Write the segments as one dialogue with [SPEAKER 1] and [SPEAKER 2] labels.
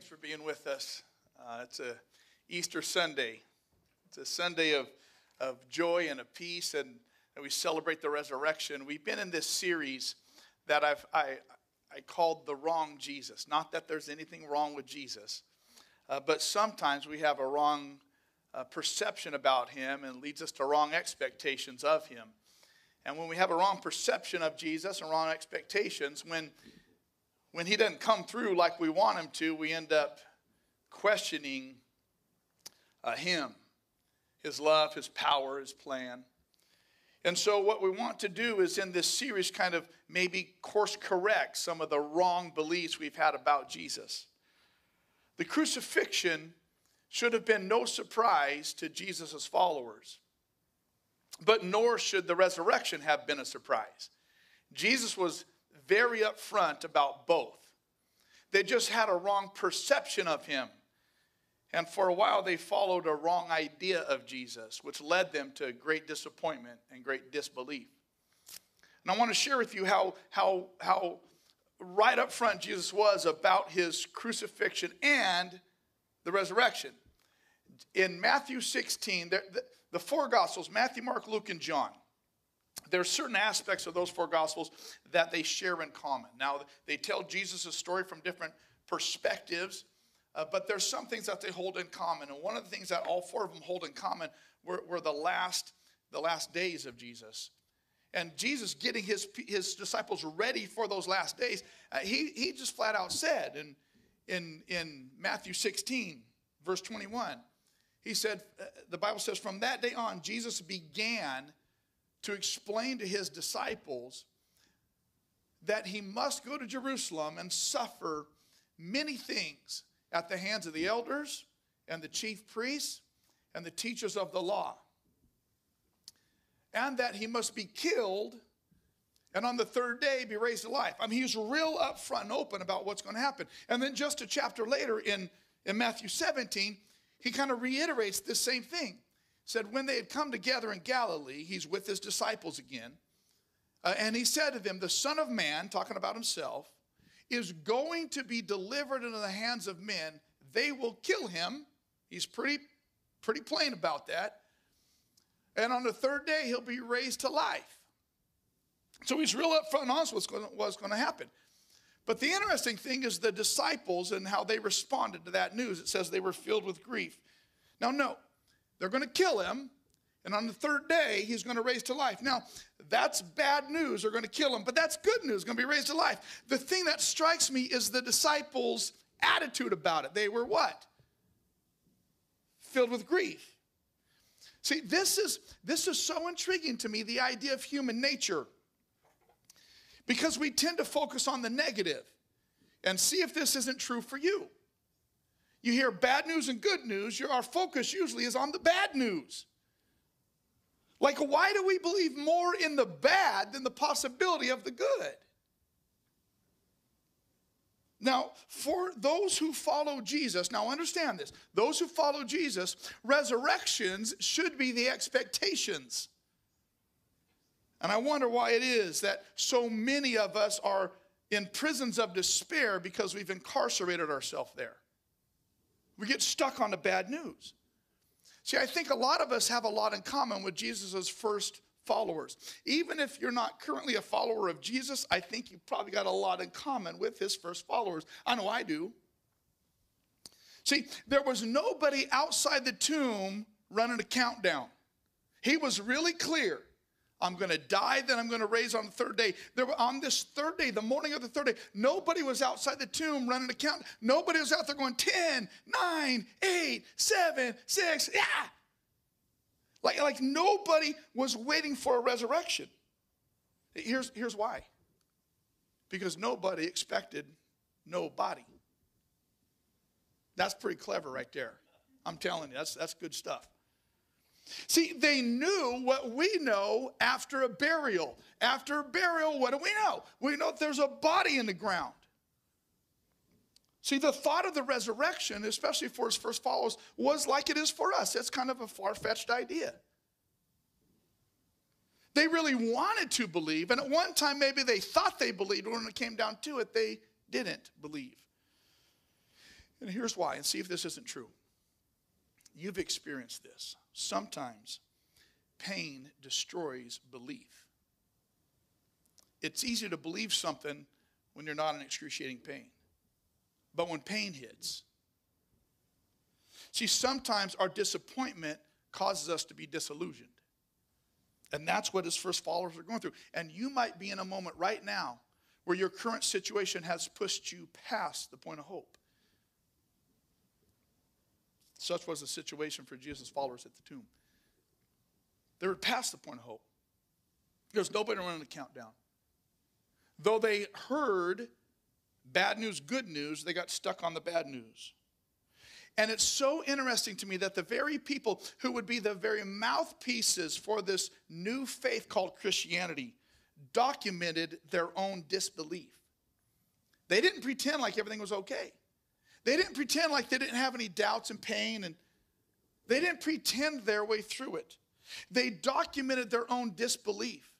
[SPEAKER 1] Thanks for being with us. Uh, it's a Easter Sunday. It's a Sunday of, of joy and of peace, and, and we celebrate the resurrection. We've been in this series that I've, I, I called The Wrong Jesus. Not that there's anything wrong with Jesus, uh, but sometimes we have a wrong uh, perception about him and leads us to wrong expectations of him. And when we have a wrong perception of Jesus and wrong expectations, when when he doesn't come through like we want him to, we end up questioning uh, him, his love, his power, his plan. And so, what we want to do is in this series, kind of maybe course correct some of the wrong beliefs we've had about Jesus. The crucifixion should have been no surprise to Jesus' followers, but nor should the resurrection have been a surprise. Jesus was very upfront about both. They just had a wrong perception of him. And for a while, they followed a wrong idea of Jesus, which led them to great disappointment and great disbelief. And I want to share with you how, how, how right up front Jesus was about his crucifixion and the resurrection. In Matthew 16, the, the four Gospels Matthew, Mark, Luke, and John there are certain aspects of those four gospels that they share in common. Now, they tell Jesus' story from different perspectives, uh, but there's some things that they hold in common. And one of the things that all four of them hold in common were, were the, last, the last days of Jesus. And Jesus getting his, his disciples ready for those last days, uh, he, he just flat out said in, in, in Matthew 16, verse 21, he said, uh, the Bible says, from that day on, Jesus began to explain to his disciples that he must go to Jerusalem and suffer many things at the hands of the elders and the chief priests and the teachers of the law. And that he must be killed and on the third day be raised to life. I mean, he's real upfront and open about what's going to happen. And then just a chapter later in, in Matthew 17, he kind of reiterates this same thing said, When they had come together in Galilee, he's with his disciples again. Uh, and he said to them, The Son of Man, talking about himself, is going to be delivered into the hands of men. They will kill him. He's pretty, pretty plain about that. And on the third day, he'll be raised to life. So he's real upfront and honest what's going, what's going to happen. But the interesting thing is the disciples and how they responded to that news. It says they were filled with grief. Now, note, they're going to kill him. And on the third day, he's going to raise to life. Now, that's bad news. They're going to kill him, but that's good news. Going to be raised to life. The thing that strikes me is the disciples' attitude about it. They were what? Filled with grief. See, this is this is so intriguing to me, the idea of human nature. Because we tend to focus on the negative and see if this isn't true for you. You hear bad news and good news, our focus usually is on the bad news. Like, why do we believe more in the bad than the possibility of the good? Now, for those who follow Jesus, now understand this those who follow Jesus, resurrections should be the expectations. And I wonder why it is that so many of us are in prisons of despair because we've incarcerated ourselves there. We get stuck on the bad news. See, I think a lot of us have a lot in common with Jesus' first followers. Even if you're not currently a follower of Jesus, I think you've probably got a lot in common with his first followers. I know I do. See, there was nobody outside the tomb running a countdown. He was really clear. I'm going to die, then I'm going to raise on the third day. There were, on this third day, the morning of the third day, nobody was outside the tomb running a count. Nobody was out there going 10, 9, 8, 7, 6, yeah. Like, like nobody was waiting for a resurrection. Here's, here's why. Because nobody expected nobody. That's pretty clever right there. I'm telling you, that's, that's good stuff. See, they knew what we know after a burial. After a burial, what do we know? We know there's a body in the ground. See, the thought of the resurrection, especially for his first followers, was like it is for us. It's kind of a far fetched idea. They really wanted to believe, and at one time maybe they thought they believed, but when it came down to it, they didn't believe. And here's why, and see if this isn't true. You've experienced this. Sometimes pain destroys belief. It's easy to believe something when you're not in excruciating pain. But when pain hits, see, sometimes our disappointment causes us to be disillusioned. And that's what his first followers are going through. And you might be in a moment right now where your current situation has pushed you past the point of hope. Such was the situation for Jesus' followers at the tomb. They were past the point of hope. There was nobody running the countdown. Though they heard bad news, good news, they got stuck on the bad news. And it's so interesting to me that the very people who would be the very mouthpieces for this new faith called Christianity documented their own disbelief. They didn't pretend like everything was okay. They didn't pretend like they didn't have any doubts and pain, and they didn't pretend their way through it. They documented their own disbelief.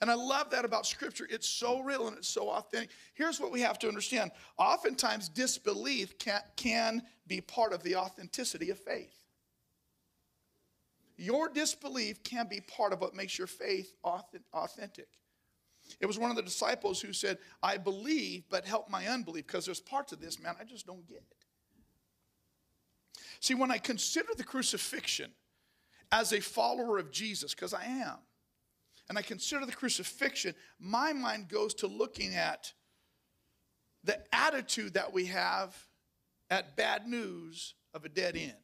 [SPEAKER 1] And I love that about Scripture. It's so real and it's so authentic. Here's what we have to understand oftentimes, disbelief can, can be part of the authenticity of faith. Your disbelief can be part of what makes your faith authentic. It was one of the disciples who said, I believe, but help my unbelief, because there's parts of this, man, I just don't get. See, when I consider the crucifixion as a follower of Jesus, because I am, and I consider the crucifixion, my mind goes to looking at the attitude that we have at bad news of a dead end.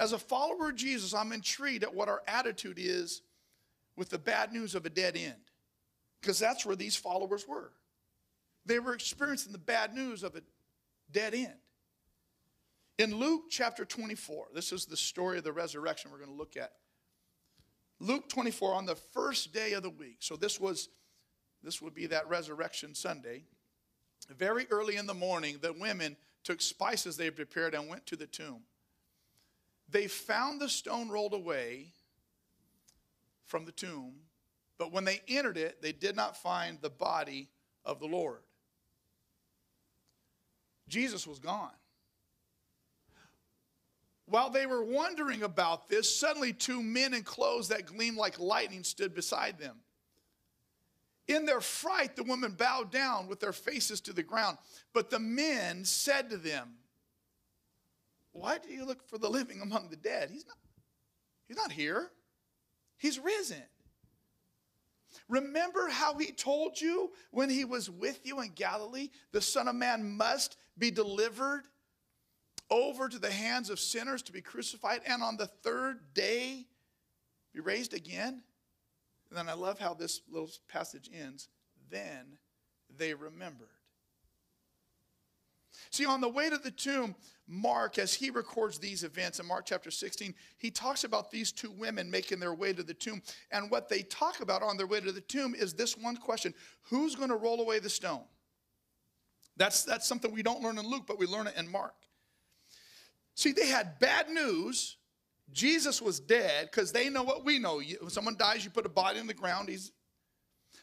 [SPEAKER 1] As a follower of Jesus, I'm intrigued at what our attitude is with the bad news of a dead end. Because that's where these followers were. They were experiencing the bad news of a dead end. In Luke chapter 24, this is the story of the resurrection we're going to look at. Luke 24 on the first day of the week. So this was this would be that resurrection Sunday. Very early in the morning, the women took spices they prepared and went to the tomb. They found the stone rolled away from the tomb, but when they entered it, they did not find the body of the Lord. Jesus was gone. While they were wondering about this, suddenly two men in clothes that gleamed like lightning stood beside them. In their fright, the women bowed down with their faces to the ground. But the men said to them, Why do you look for the living among the dead? He's not, he's not here, he's risen. Remember how he told you when he was with you in Galilee, the Son of Man must be delivered over to the hands of sinners to be crucified and on the third day be raised again? And then I love how this little passage ends. Then they remembered. See, on the way to the tomb, Mark, as he records these events in Mark chapter 16, he talks about these two women making their way to the tomb. And what they talk about on their way to the tomb is this one question Who's going to roll away the stone? That's, that's something we don't learn in Luke, but we learn it in Mark. See, they had bad news. Jesus was dead because they know what we know. When someone dies, you put a body in the ground. He's...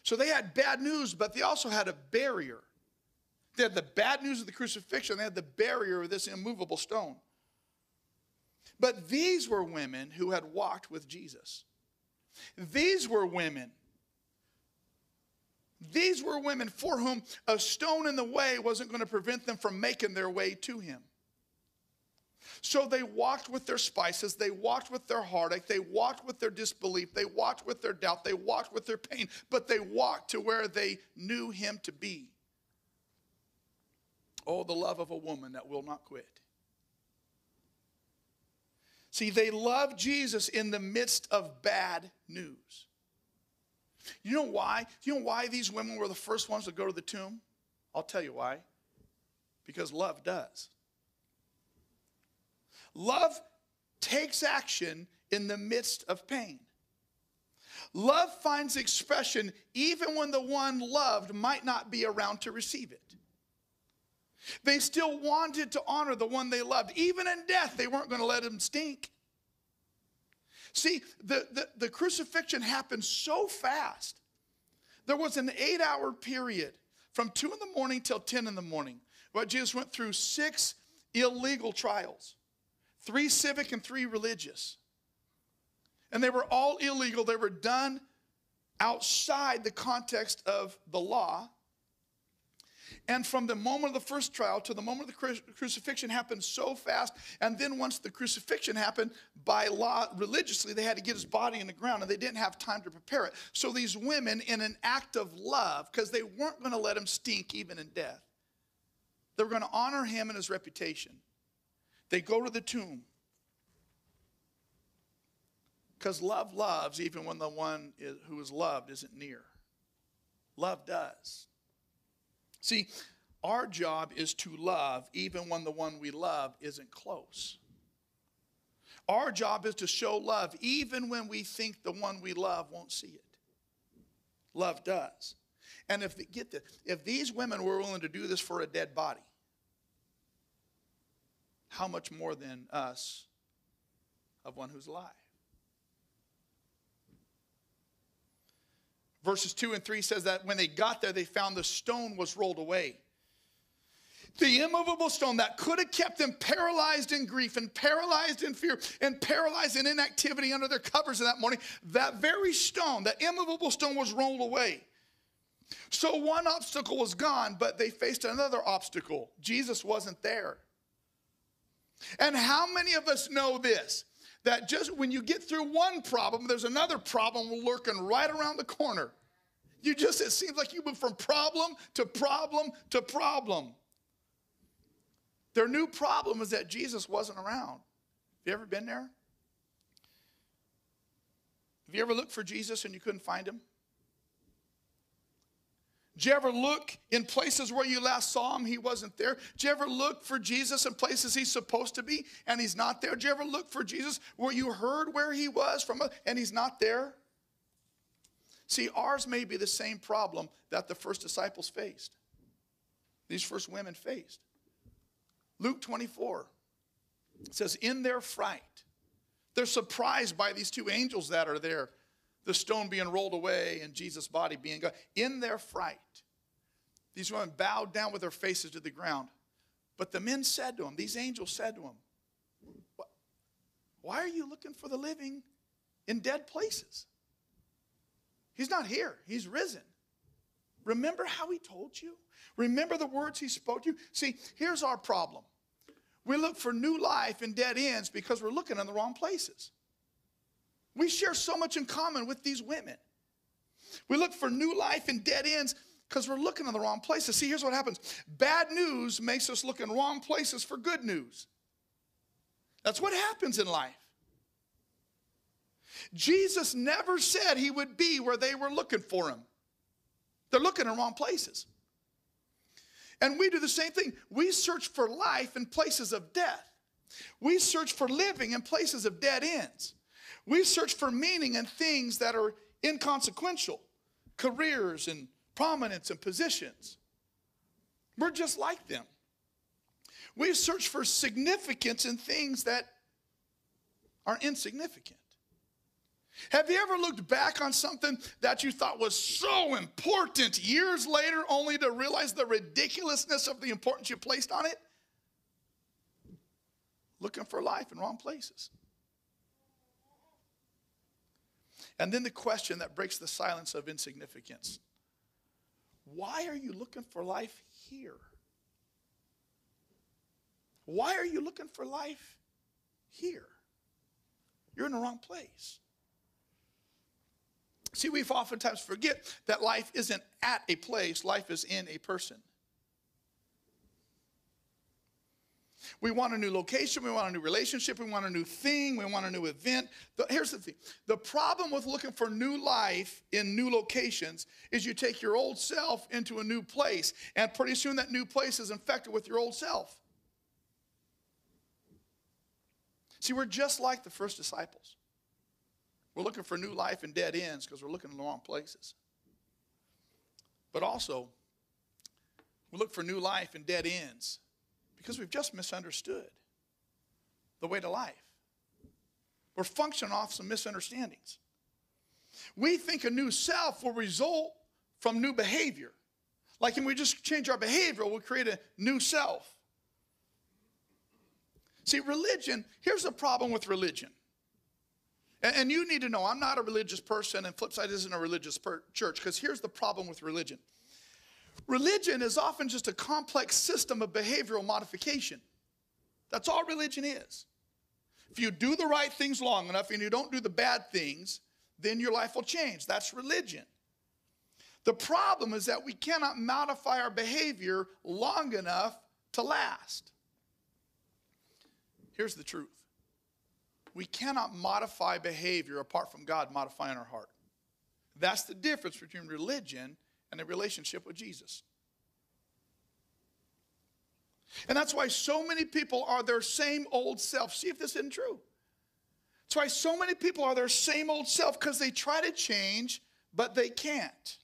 [SPEAKER 1] So they had bad news, but they also had a barrier. They had the bad news of the crucifixion, they had the barrier of this immovable stone. But these were women who had walked with Jesus. These were women. These were women for whom a stone in the way wasn't going to prevent them from making their way to him. So they walked with their spices, they walked with their heartache, they walked with their disbelief, they walked with their doubt, they walked with their pain, but they walked to where they knew him to be. Oh, the love of a woman that will not quit. See, they love Jesus in the midst of bad news. You know why? You know why these women were the first ones to go to the tomb? I'll tell you why. Because love does. Love takes action in the midst of pain. Love finds expression even when the one loved might not be around to receive it. They still wanted to honor the one they loved. Even in death, they weren't going to let him stink. See, the, the, the crucifixion happened so fast. There was an eight hour period from 2 in the morning till 10 in the morning What Jesus went through six illegal trials, three civic and three religious. And they were all illegal. They were done outside the context of the law. And from the moment of the first trial to the moment of the crucifixion happened so fast. And then once the crucifixion happened, by law, religiously, they had to get his body in the ground and they didn't have time to prepare it. So these women, in an act of love, because they weren't going to let him stink even in death, they were going to honor him and his reputation. They go to the tomb. Because love loves even when the one is, who is loved isn't near. Love does. See, our job is to love even when the one we love isn't close. Our job is to show love even when we think the one we love won't see it. Love does. And if get this, if these women were willing to do this for a dead body, how much more than us of one who's alive? Verses 2 and 3 says that when they got there, they found the stone was rolled away. The immovable stone that could have kept them paralyzed in grief and paralyzed in fear and paralyzed in inactivity under their covers in that morning, that very stone, that immovable stone was rolled away. So one obstacle was gone, but they faced another obstacle. Jesus wasn't there. And how many of us know this? That just when you get through one problem, there's another problem lurking right around the corner. You just, it seems like you move from problem to problem to problem. Their new problem is that Jesus wasn't around. Have you ever been there? Have you ever looked for Jesus and you couldn't find him? Did you ever look in places where you last saw him? He wasn't there. Did you ever look for Jesus in places he's supposed to be and he's not there? Did you ever look for Jesus where you heard where he was from and he's not there? See, ours may be the same problem that the first disciples faced, these first women faced. Luke 24 says, In their fright, they're surprised by these two angels that are there the stone being rolled away and Jesus' body being gone. In their fright, these women bowed down with their faces to the ground. But the men said to him, these angels said to him, Why are you looking for the living in dead places? He's not here, he's risen. Remember how he told you? Remember the words he spoke to you? See, here's our problem. We look for new life in dead ends because we're looking in the wrong places. We share so much in common with these women. We look for new life in dead ends because we're looking in the wrong places. See, here's what happens bad news makes us look in wrong places for good news. That's what happens in life. Jesus never said he would be where they were looking for him. They're looking in wrong places. And we do the same thing. We search for life in places of death. We search for living in places of dead ends. We search for meaning in things that are inconsequential careers and prominence and positions. We're just like them. We search for significance in things that are insignificant. Have you ever looked back on something that you thought was so important years later only to realize the ridiculousness of the importance you placed on it? Looking for life in wrong places. And then the question that breaks the silence of insignificance why are you looking for life here? Why are you looking for life here? You're in the wrong place. See, we've oftentimes forget that life isn't at a place, life is in a person. We want a new location, we want a new relationship, we want a new thing, we want a new event. But here's the thing the problem with looking for new life in new locations is you take your old self into a new place, and pretty soon that new place is infected with your old self. See, we're just like the first disciples. We're looking for new life in dead ends because we're looking in the wrong places. But also, we look for new life in dead ends because we've just misunderstood the way to life. We're functioning off some misunderstandings. We think a new self will result from new behavior. Like, when we just change our behavior, we'll create a new self. See, religion, here's the problem with religion. And, and you need to know I'm not a religious person, and Flipside isn't a religious per- church, because here's the problem with religion religion is often just a complex system of behavioral modification. That's all religion is. If you do the right things long enough and you don't do the bad things, then your life will change. That's religion. The problem is that we cannot modify our behavior long enough to last. Here's the truth we cannot modify behavior apart from God modifying our heart. That's the difference between religion and a relationship with Jesus. And that's why so many people are their same old self. See if this isn't true. That's why so many people are their same old self because they try to change, but they can't.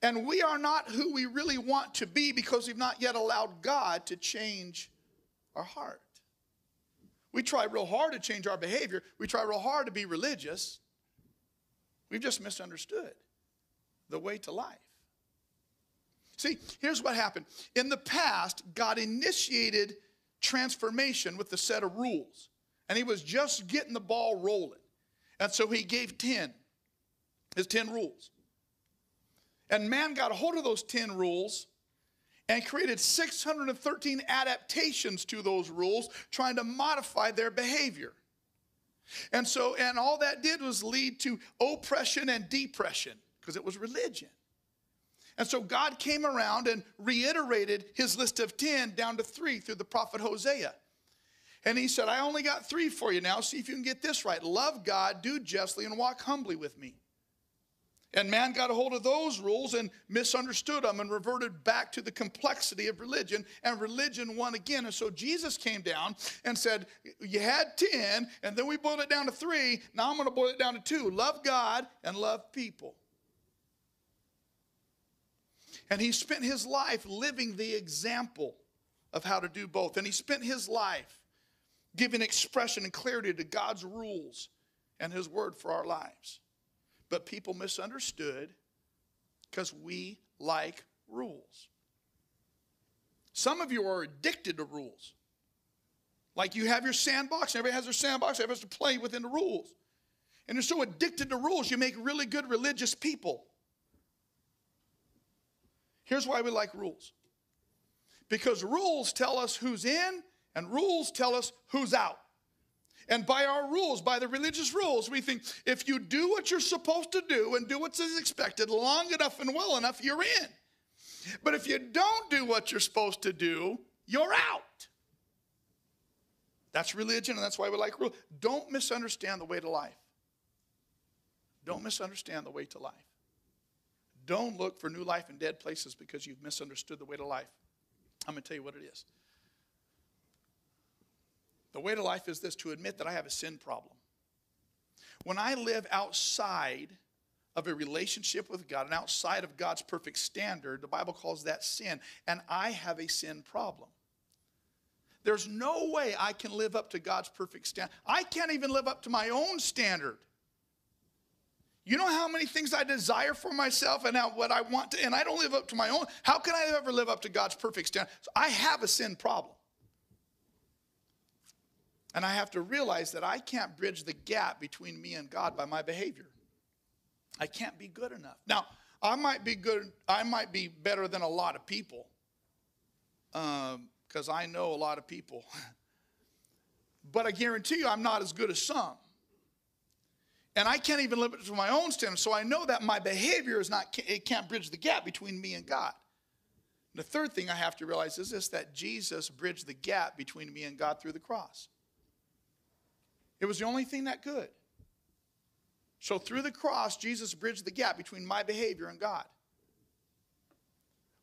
[SPEAKER 1] And we are not who we really want to be because we've not yet allowed God to change our heart. We try real hard to change our behavior, we try real hard to be religious. We've just misunderstood the way to life. See, here's what happened. In the past, God initiated transformation with a set of rules, and He was just getting the ball rolling. And so He gave 10, His 10 rules. And man got a hold of those 10 rules and created 613 adaptations to those rules, trying to modify their behavior. And so, and all that did was lead to oppression and depression because it was religion. And so God came around and reiterated his list of 10 down to three through the prophet Hosea. And he said, I only got three for you now. See if you can get this right. Love God, do justly, and walk humbly with me. And man got a hold of those rules and misunderstood them and reverted back to the complexity of religion, and religion won again. And so Jesus came down and said, You had 10, and then we boiled it down to three. Now I'm going to boil it down to two love God and love people. And he spent his life living the example of how to do both. And he spent his life giving expression and clarity to God's rules and his word for our lives. But people misunderstood because we like rules. Some of you are addicted to rules. Like you have your sandbox, everybody has their sandbox, everybody has to play within the rules. And you're so addicted to rules, you make really good religious people. Here's why we like rules because rules tell us who's in, and rules tell us who's out. And by our rules, by the religious rules, we think if you do what you're supposed to do and do what's expected long enough and well enough, you're in. But if you don't do what you're supposed to do, you're out. That's religion, and that's why we like rules. Don't misunderstand the way to life. Don't misunderstand the way to life. Don't look for new life in dead places because you've misunderstood the way to life. I'm going to tell you what it is. The way to life is this to admit that I have a sin problem. When I live outside of a relationship with God and outside of God's perfect standard, the Bible calls that sin, and I have a sin problem. There's no way I can live up to God's perfect standard. I can't even live up to my own standard. You know how many things I desire for myself and how, what I want to, and I don't live up to my own. How can I ever live up to God's perfect standard? So I have a sin problem. And I have to realize that I can't bridge the gap between me and God by my behavior. I can't be good enough. Now, I might be good, I might be better than a lot of people because um, I know a lot of people. but I guarantee you, I'm not as good as some. And I can't even live it to my own standards. So I know that my behavior is not, it can't bridge the gap between me and God. The third thing I have to realize is this that Jesus bridged the gap between me and God through the cross. It was the only thing that could. So through the cross, Jesus bridged the gap between my behavior and God.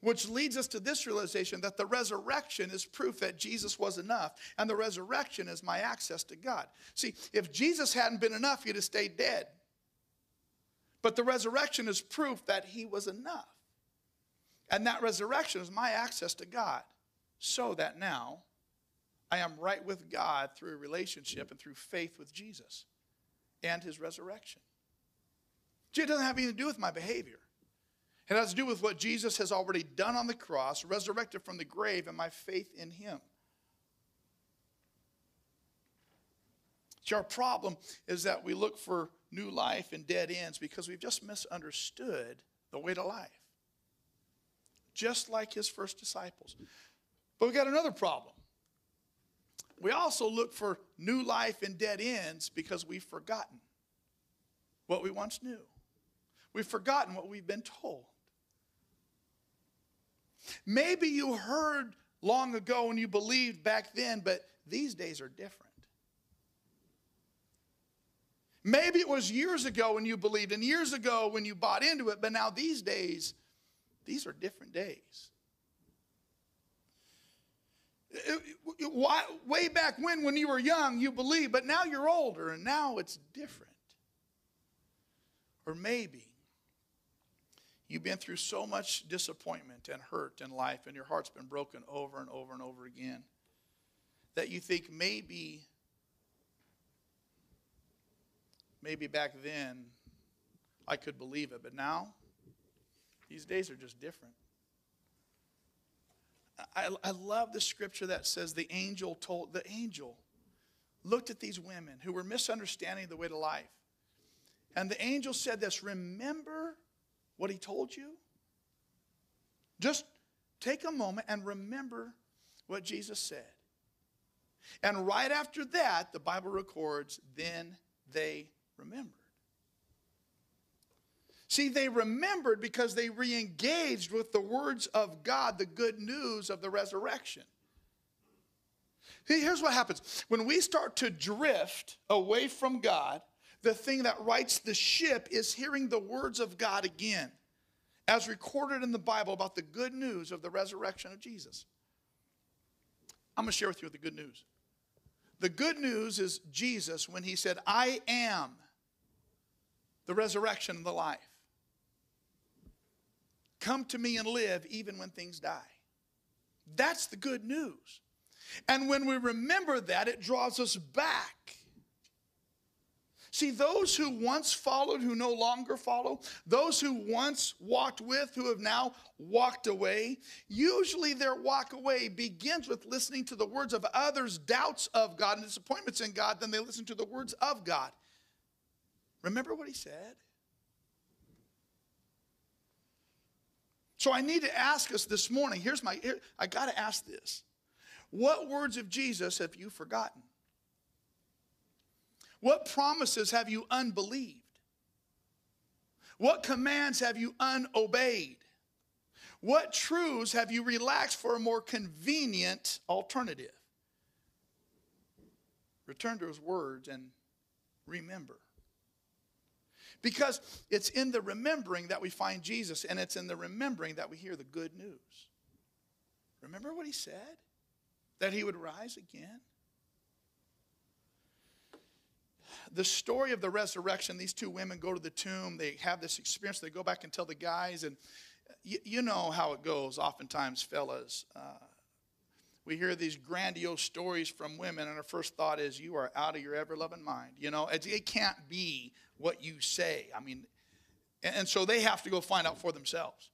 [SPEAKER 1] Which leads us to this realization that the resurrection is proof that Jesus was enough, and the resurrection is my access to God. See, if Jesus hadn't been enough, he'd have stayed dead. But the resurrection is proof that he was enough. And that resurrection is my access to God, so that now I am right with God through a relationship and through faith with Jesus and his resurrection. See, it doesn't have anything to do with my behavior. It has to do with what Jesus has already done on the cross, resurrected from the grave, and my faith in him. See, our problem is that we look for new life in dead ends because we've just misunderstood the way to life. Just like his first disciples. But we've got another problem. We also look for new life in dead ends because we've forgotten what we once knew. We've forgotten what we've been told. Maybe you heard long ago and you believed back then, but these days are different. Maybe it was years ago when you believed and years ago when you bought into it, but now these days, these are different days. Way back when, when you were young, you believed, but now you're older and now it's different. Or maybe you've been through so much disappointment and hurt in life, and your heart's been broken over and over and over again that you think maybe, maybe back then I could believe it, but now these days are just different. I, I love the scripture that says the angel told, the angel looked at these women who were misunderstanding the way to life. And the angel said this Remember what he told you? Just take a moment and remember what Jesus said. And right after that, the Bible records, then they remembered. See, they remembered because they re engaged with the words of God, the good news of the resurrection. Here's what happens when we start to drift away from God, the thing that rights the ship is hearing the words of God again, as recorded in the Bible about the good news of the resurrection of Jesus. I'm going to share with you the good news. The good news is Jesus when he said, I am the resurrection and the life. Come to me and live even when things die. That's the good news. And when we remember that, it draws us back. See, those who once followed, who no longer follow, those who once walked with, who have now walked away, usually their walk away begins with listening to the words of others' doubts of God and disappointments in God, then they listen to the words of God. Remember what he said? So I need to ask us this morning. Here's my, here, I got to ask this. What words of Jesus have you forgotten? What promises have you unbelieved? What commands have you unobeyed? What truths have you relaxed for a more convenient alternative? Return to his words and remember. Because it's in the remembering that we find Jesus, and it's in the remembering that we hear the good news. Remember what he said? That he would rise again? The story of the resurrection, these two women go to the tomb, they have this experience, they go back and tell the guys, and you, you know how it goes, oftentimes, fellas. Uh, we hear these grandiose stories from women, and our first thought is, You are out of your ever loving mind. You know, it, it can't be what you say. I mean, and, and so they have to go find out for themselves.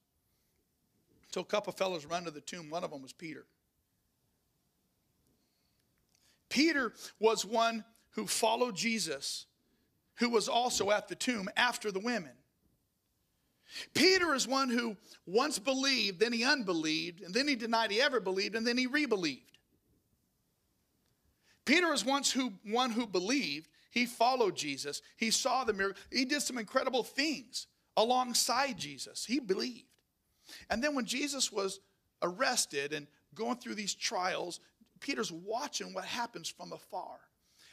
[SPEAKER 1] So a couple fellas run to the tomb. One of them was Peter. Peter was one who followed Jesus, who was also at the tomb after the women. Peter is one who once believed, then he unbelieved, and then he denied he ever believed, and then he rebelieved. Peter is once who, one who believed, he followed Jesus, he saw the miracle, he did some incredible things alongside Jesus. He believed. And then when Jesus was arrested and going through these trials, Peter's watching what happens from afar.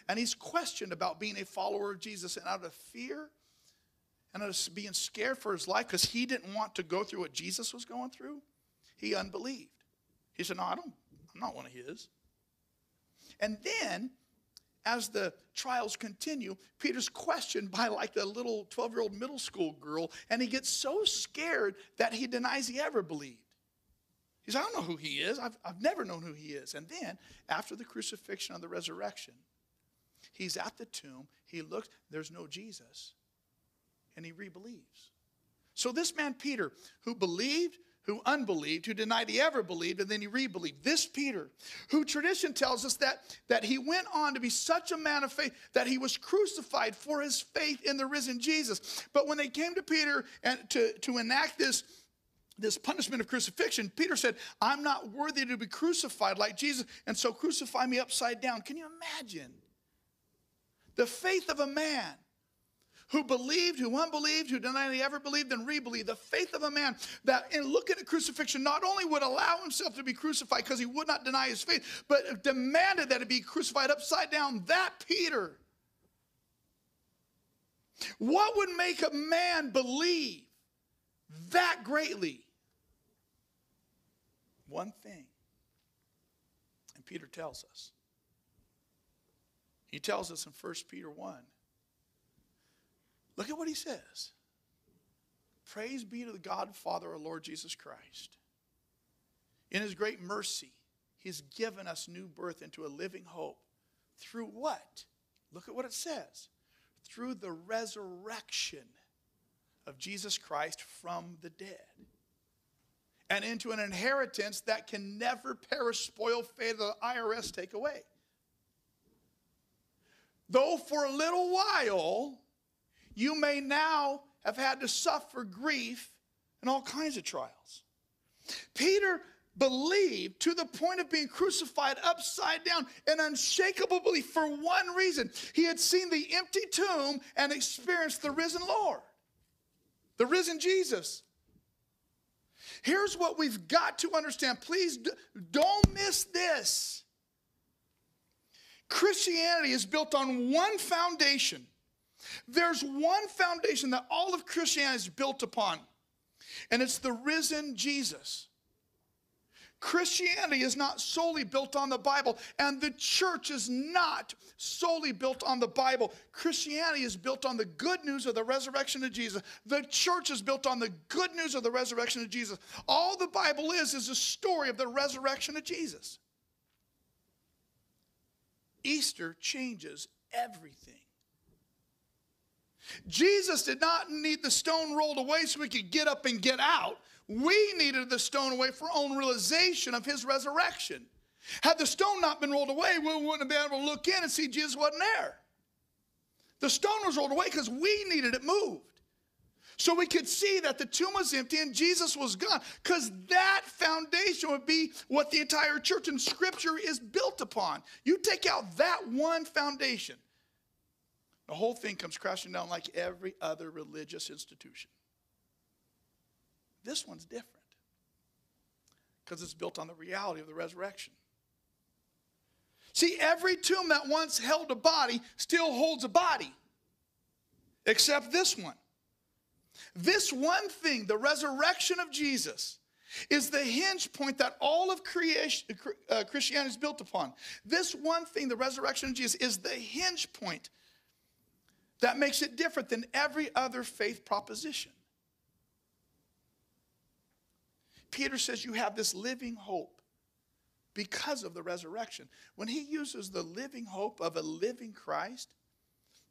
[SPEAKER 1] And he's questioned about being a follower of Jesus, and out of fear, and of being scared for his life because he didn't want to go through what Jesus was going through, he unbelieved. He said, No, I don't, I'm not one of his. And then, as the trials continue, Peter's questioned by like a little 12 year old middle school girl, and he gets so scared that he denies he ever believed. He says, I don't know who he is. I've, I've never known who he is. And then, after the crucifixion and the resurrection, he's at the tomb. He looks, there's no Jesus and he rebelieves. So this man, Peter, who believed, who unbelieved, who denied he ever believed, and then he rebelieved. This Peter, who tradition tells us that, that he went on to be such a man of faith that he was crucified for his faith in the risen Jesus. But when they came to Peter and to, to enact this, this punishment of crucifixion, Peter said, I'm not worthy to be crucified like Jesus, and so crucify me upside down. Can you imagine? The faith of a man who believed, who unbelieved, who denied he ever believed and rebelieved. The faith of a man that, in looking at crucifixion, not only would allow himself to be crucified because he would not deny his faith, but demanded that it be crucified upside down. That Peter. What would make a man believe that greatly? One thing. And Peter tells us. He tells us in 1 Peter 1 Look at what he says. Praise be to the God Father, our Lord Jesus Christ. In his great mercy, he's given us new birth into a living hope. Through what? Look at what it says. Through the resurrection of Jesus Christ from the dead. And into an inheritance that can never perish, spoil, fade, the IRS take away. Though for a little while, you may now have had to suffer grief and all kinds of trials. Peter believed to the point of being crucified upside down and unshakable belief for one reason. He had seen the empty tomb and experienced the risen Lord, the risen Jesus. Here's what we've got to understand. Please don't miss this. Christianity is built on one foundation there's one foundation that all of Christianity is built upon, and it's the risen Jesus. Christianity is not solely built on the Bible, and the church is not solely built on the Bible. Christianity is built on the good news of the resurrection of Jesus. The church is built on the good news of the resurrection of Jesus. All the Bible is is a story of the resurrection of Jesus. Easter changes everything. Jesus did not need the stone rolled away so we could get up and get out. We needed the stone away for our own realization of his resurrection. Had the stone not been rolled away, we wouldn't have been able to look in and see Jesus wasn't there. The stone was rolled away because we needed it moved. So we could see that the tomb was empty and Jesus was gone. Because that foundation would be what the entire church and scripture is built upon. You take out that one foundation. The whole thing comes crashing down like every other religious institution. This one's different because it's built on the reality of the resurrection. See, every tomb that once held a body still holds a body, except this one. This one thing, the resurrection of Jesus, is the hinge point that all of creation, uh, Christianity is built upon. This one thing, the resurrection of Jesus, is the hinge point that makes it different than every other faith proposition. Peter says you have this living hope because of the resurrection. When he uses the living hope of a living Christ,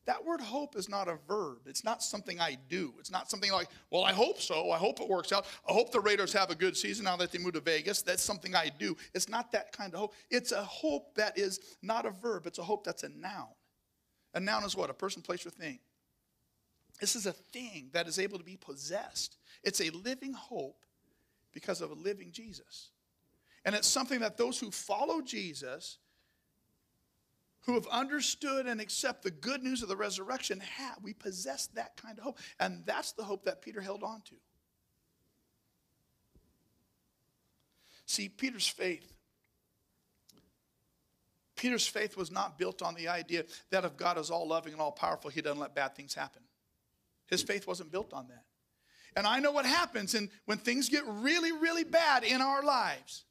[SPEAKER 1] that word hope is not a verb. It's not something I do. It's not something like, well, I hope so. I hope it works out. I hope the Raiders have a good season now that they move to Vegas. That's something I do. It's not that kind of hope. It's a hope that is not a verb, it's a hope that's a noun. A noun is what? A person, place, or thing. This is a thing that is able to be possessed. It's a living hope because of a living Jesus. And it's something that those who follow Jesus, who have understood and accept the good news of the resurrection, have. We possess that kind of hope. And that's the hope that Peter held on to. See, Peter's faith Peter's faith was not built on the idea that if God is all loving and all powerful, he doesn't let bad things happen. His faith wasn't built on that. And I know what happens and when things get really, really bad in our lives.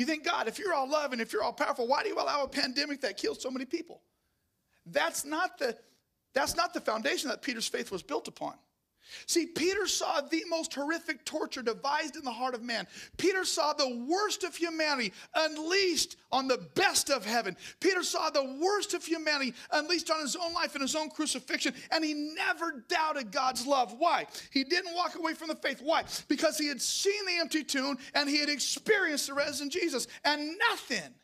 [SPEAKER 1] You think, God, if you're all loving, and if you're all powerful, why do you allow a pandemic that kills so many people? That's not the, that's not the foundation that Peter's faith was built upon. See, Peter saw the most horrific torture devised in the heart of man. Peter saw the worst of humanity unleashed on the best of heaven. Peter saw the worst of humanity unleashed on his own life and his own crucifixion, and he never doubted God's love. Why? He didn't walk away from the faith. Why? Because he had seen the empty tomb and he had experienced the resurrection Jesus, and nothing,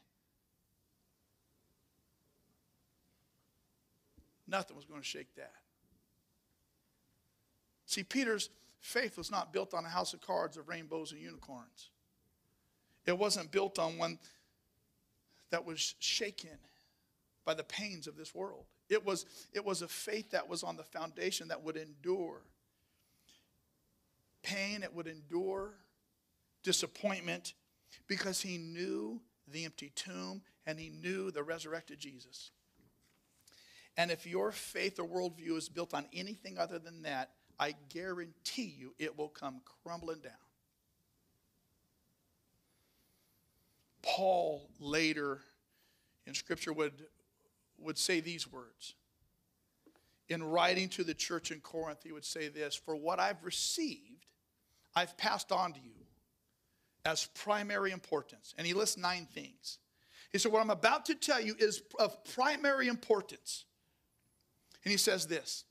[SPEAKER 1] nothing was going to shake that. See, Peter's faith was not built on a house of cards of rainbows and unicorns. It wasn't built on one that was shaken by the pains of this world. It was, it was a faith that was on the foundation that would endure pain, it would endure disappointment because he knew the empty tomb and he knew the resurrected Jesus. And if your faith or worldview is built on anything other than that, I guarantee you it will come crumbling down. Paul later in Scripture would, would say these words. In writing to the church in Corinth, he would say this For what I've received, I've passed on to you as primary importance. And he lists nine things. He said, What I'm about to tell you is of primary importance. And he says this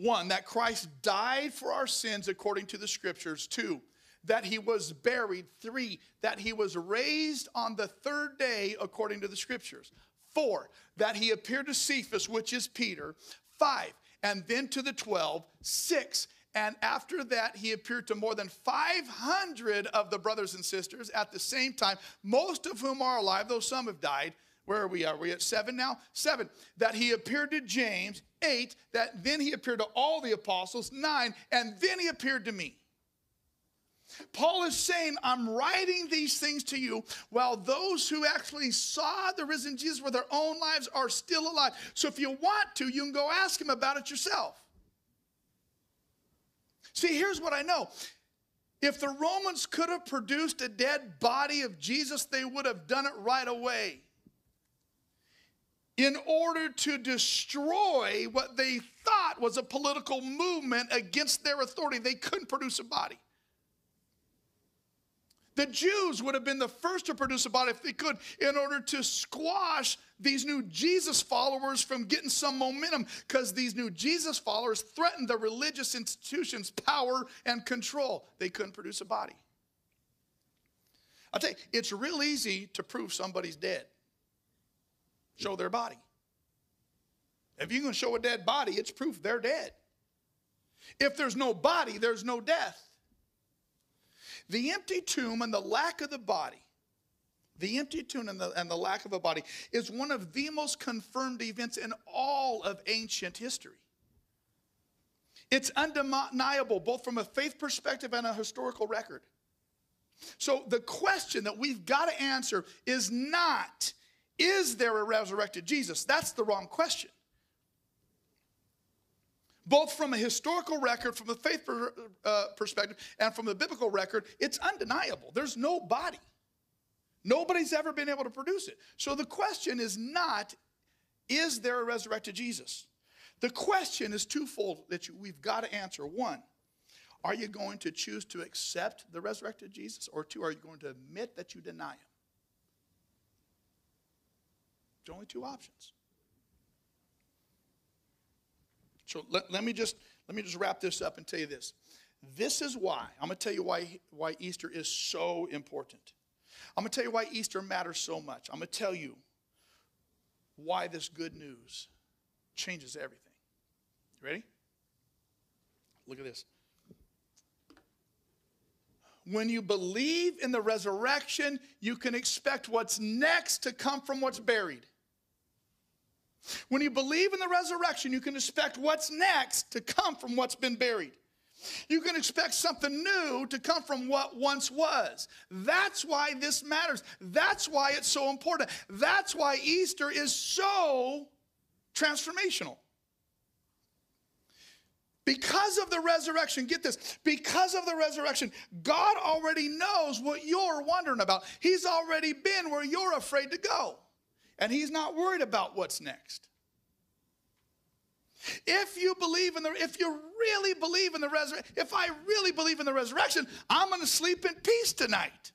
[SPEAKER 1] one, that Christ died for our sins according to the scriptures. Two, that he was buried. Three, that he was raised on the third day according to the scriptures. Four, that he appeared to Cephas, which is Peter. Five, and then to the twelve. Six, and after that, he appeared to more than 500 of the brothers and sisters at the same time, most of whom are alive, though some have died. Where are we? Are we at seven now? Seven. That he appeared to James. Eight. That then he appeared to all the apostles. Nine. And then he appeared to me. Paul is saying, I'm writing these things to you while those who actually saw the risen Jesus with their own lives are still alive. So if you want to, you can go ask him about it yourself. See, here's what I know. If the Romans could have produced a dead body of Jesus, they would have done it right away in order to destroy what they thought was a political movement against their authority. They couldn't produce a body. The Jews would have been the first to produce a body if they could in order to squash these new Jesus followers from getting some momentum because these new Jesus followers threatened the religious institutions' power and control. They couldn't produce a body. I'll tell you, it's real easy to prove somebody's dead show their body. If you can show a dead body, it's proof they're dead. If there's no body, there's no death. The empty tomb and the lack of the body, the empty tomb and the, and the lack of a body, is one of the most confirmed events in all of ancient history. It's undeniable, both from a faith perspective and a historical record. So the question that we've got to answer is not is there a resurrected Jesus? That's the wrong question. Both from a historical record, from a faith per, uh, perspective, and from the biblical record, it's undeniable. There's no body. Nobody's ever been able to produce it. So the question is not, is there a resurrected Jesus? The question is twofold that you, we've got to answer. One, are you going to choose to accept the resurrected Jesus? Or two, are you going to admit that you deny him? There's only two options. So let, let me just let me just wrap this up and tell you this. This is why I'm going to tell you why why Easter is so important. I'm going to tell you why Easter matters so much. I'm going to tell you why this good news changes everything. You ready? Look at this. When you believe in the resurrection, you can expect what's next to come from what's buried. When you believe in the resurrection, you can expect what's next to come from what's been buried. You can expect something new to come from what once was. That's why this matters. That's why it's so important. That's why Easter is so transformational. Because of the resurrection, get this, because of the resurrection, God already knows what you're wondering about. He's already been where you're afraid to go and he's not worried about what's next. If you believe in the, if you really believe in the resurrection, if I really believe in the resurrection, I'm going to sleep in peace tonight.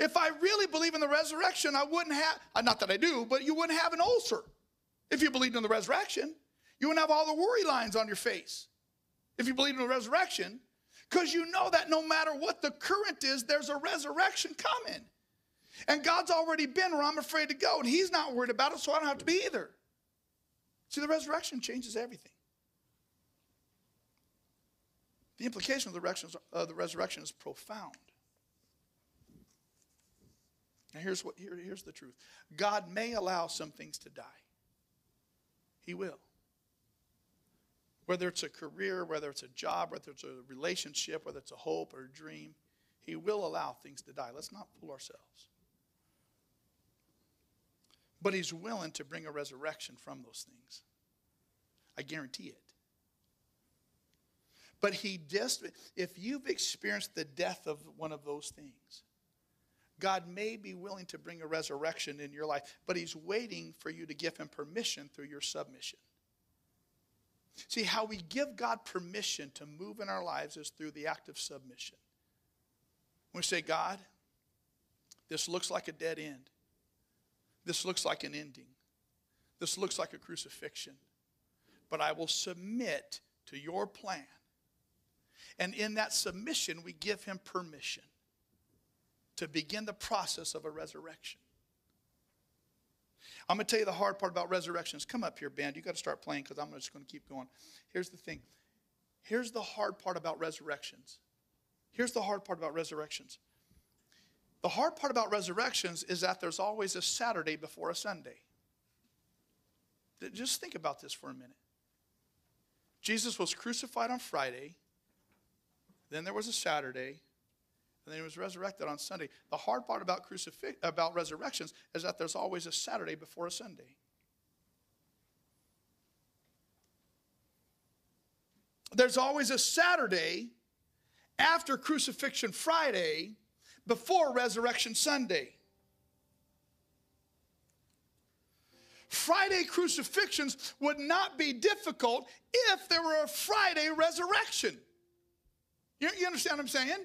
[SPEAKER 1] If I really believe in the resurrection, I wouldn't have, uh, not that I do, but you wouldn't have an ulcer. If you believed in the resurrection, you wouldn't have all the worry lines on your face. If you believe in the resurrection, because you know that no matter what the current is, there's a resurrection coming. And God's already been where I'm afraid to go, and He's not worried about it, so I don't have to be either. See, the resurrection changes everything. The implication of the resurrection, uh, the resurrection is profound. Now, here's, what, here, here's the truth God may allow some things to die, He will. Whether it's a career, whether it's a job, whether it's a relationship, whether it's a hope or a dream, He will allow things to die. Let's not fool ourselves. But He's willing to bring a resurrection from those things. I guarantee it. But He just, if you've experienced the death of one of those things, God may be willing to bring a resurrection in your life, but He's waiting for you to give Him permission through your submission. See, how we give God permission to move in our lives is through the act of submission. When we say, God, this looks like a dead end. This looks like an ending. This looks like a crucifixion. But I will submit to your plan. And in that submission, we give him permission to begin the process of a resurrection. I'm going to tell you the hard part about resurrections. Come up here, band. You got to start playing because I'm just going to keep going. Here's the thing. Here's the hard part about resurrections. Here's the hard part about resurrections. The hard part about resurrections is that there's always a Saturday before a Sunday. Just think about this for a minute. Jesus was crucified on Friday, then there was a Saturday, and then he was resurrected on Sunday. The hard part about crucifix about resurrections is that there's always a Saturday before a Sunday. There's always a Saturday after crucifixion Friday before resurrection Sunday. Friday crucifixions would not be difficult if there were a Friday resurrection. You, you understand what I'm saying?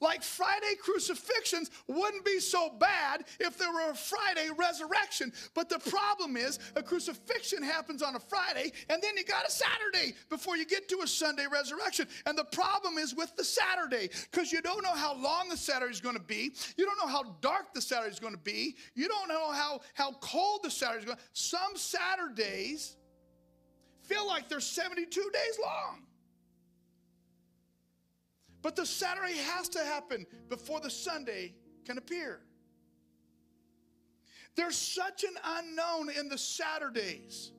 [SPEAKER 1] Like Friday crucifixions wouldn't be so bad if there were a Friday resurrection. But the problem is a crucifixion happens on a Friday and then you got a Saturday before you get to a Sunday resurrection. And the problem is with the Saturday because you don't know how long the Saturday is going to be. You don't know how dark the Saturday is going to be. You don't know how, how cold the Saturday is going to be. Some Saturdays feel like they're 72 days long. But the Saturday has to happen before the Sunday can appear. There's such an unknown in the Saturdays.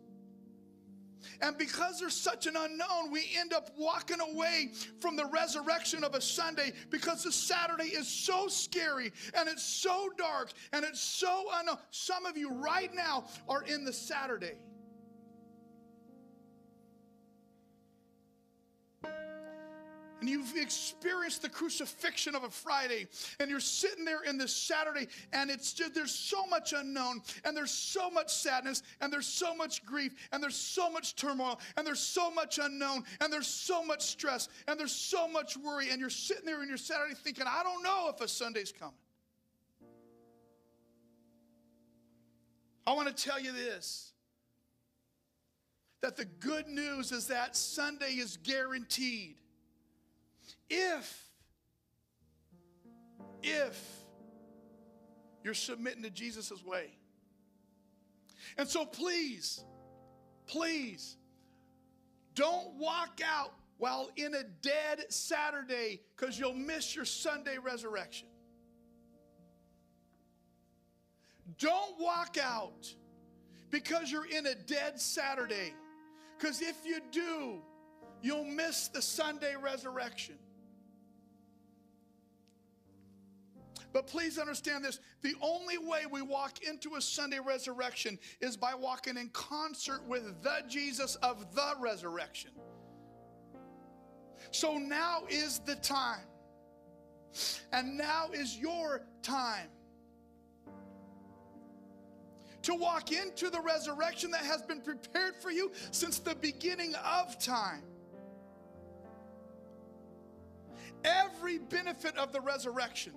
[SPEAKER 1] And because there's such an unknown, we end up walking away from the resurrection of a Sunday because the Saturday is so scary and it's so dark and it's so unknown. Some of you right now are in the Saturday. And you've experienced the crucifixion of a Friday, and you're sitting there in this Saturday, and it's just there's so much unknown, and there's so much sadness, and there's so much grief, and there's so much turmoil, and there's so much unknown, and there's so much stress, and there's so much worry, and you're sitting there in your Saturday thinking, I don't know if a Sunday's coming. I want to tell you this that the good news is that Sunday is guaranteed if, if you're submitting to Jesus' way. And so please, please, don't walk out while in a dead Saturday because you'll miss your Sunday resurrection. Don't walk out because you're in a dead Saturday because if you do, you'll miss the Sunday resurrection. But please understand this the only way we walk into a Sunday resurrection is by walking in concert with the Jesus of the resurrection. So now is the time. And now is your time to walk into the resurrection that has been prepared for you since the beginning of time. Every benefit of the resurrection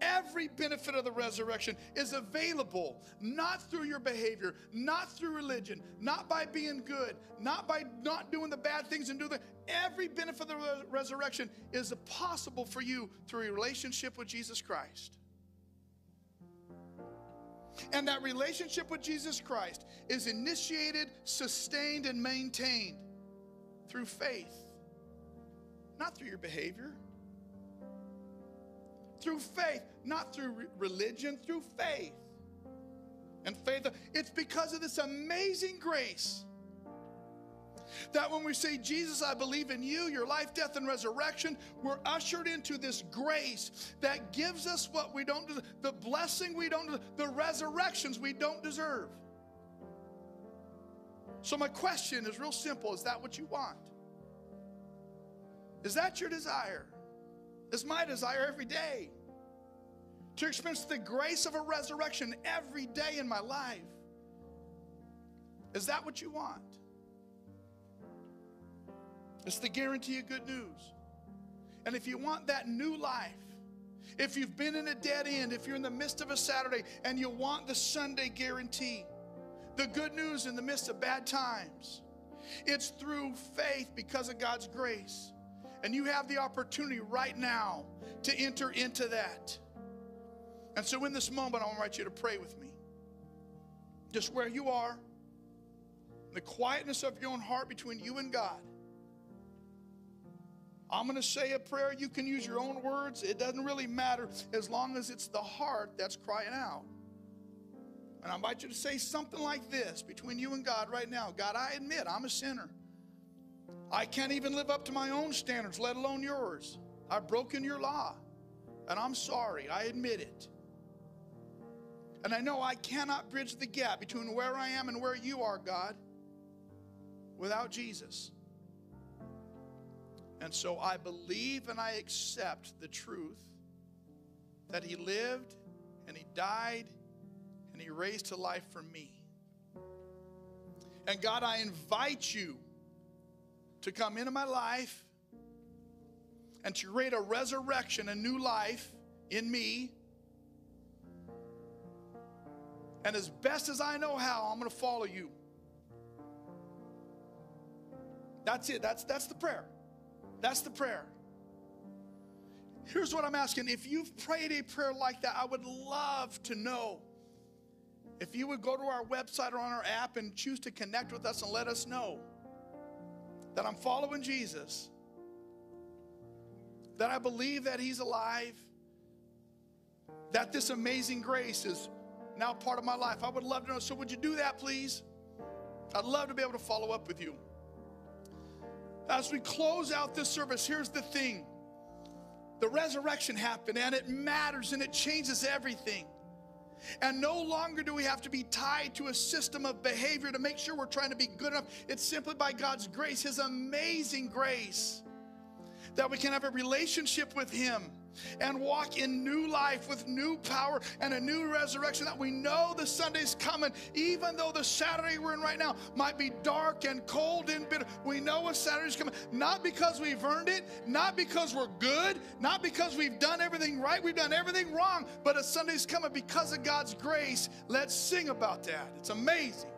[SPEAKER 1] Every benefit of the resurrection is available not through your behavior, not through religion, not by being good, not by not doing the bad things and do the every benefit of the resurrection is possible for you through a relationship with Jesus Christ. And that relationship with Jesus Christ is initiated, sustained, and maintained through faith, not through your behavior through faith, not through religion, through faith. And faith, it's because of this amazing grace that when we say, Jesus, I believe in you, your life, death, and resurrection, we're ushered into this grace that gives us what we don't deserve, the blessing we don't deserve, the resurrections we don't deserve. So, my question is real simple Is that what you want? Is that your desire? It's my desire every day to experience the grace of a resurrection every day in my life. Is that what you want? It's the guarantee of good news. And if you want that new life, if you've been in a dead end, if you're in the midst of a Saturday and you want the Sunday guarantee, the good news in the midst of bad times, it's through faith because of God's grace. And you have the opportunity right now to enter into that. And so, in this moment, I want you to pray with me. Just where you are, the quietness of your own heart between you and God. I'm going to say a prayer. You can use your own words. It doesn't really matter as long as it's the heart that's crying out. And I invite you to say something like this between you and God right now God, I admit I'm a sinner. I can't even live up to my own standards, let alone yours. I've broken your law, and I'm sorry. I admit it. And I know I cannot bridge the gap between where I am and where you are, God, without Jesus. And so I believe and I accept the truth that He lived and He died and He raised to life for me. And God, I invite you to come into my life and to create a resurrection, a new life in me. And as best as I know how, I'm going to follow you. That's it. That's, that's the prayer. That's the prayer. Here's what I'm asking. If you've prayed a prayer like that, I would love to know. If you would go to our website or on our app and choose to connect with us and let us know that I'm following Jesus, that I believe that He's alive, that this amazing grace is now part of my life. I would love to know. So, would you do that, please? I'd love to be able to follow up with you. As we close out this service, here's the thing the resurrection happened, and it matters and it changes everything. And no longer do we have to be tied to a system of behavior to make sure we're trying to be good enough. It's simply by God's grace, His amazing grace, that we can have a relationship with Him and walk in new life with new power and a new resurrection that we know the Sunday's coming, even though the Saturday we're in right now might be dark and cold and bitter. We know a Saturday's coming, not because we've earned it, not because we're good, not because we've done everything right, we've done everything wrong, but a Sunday's coming because of God's grace. Let's sing about that. It's amazing.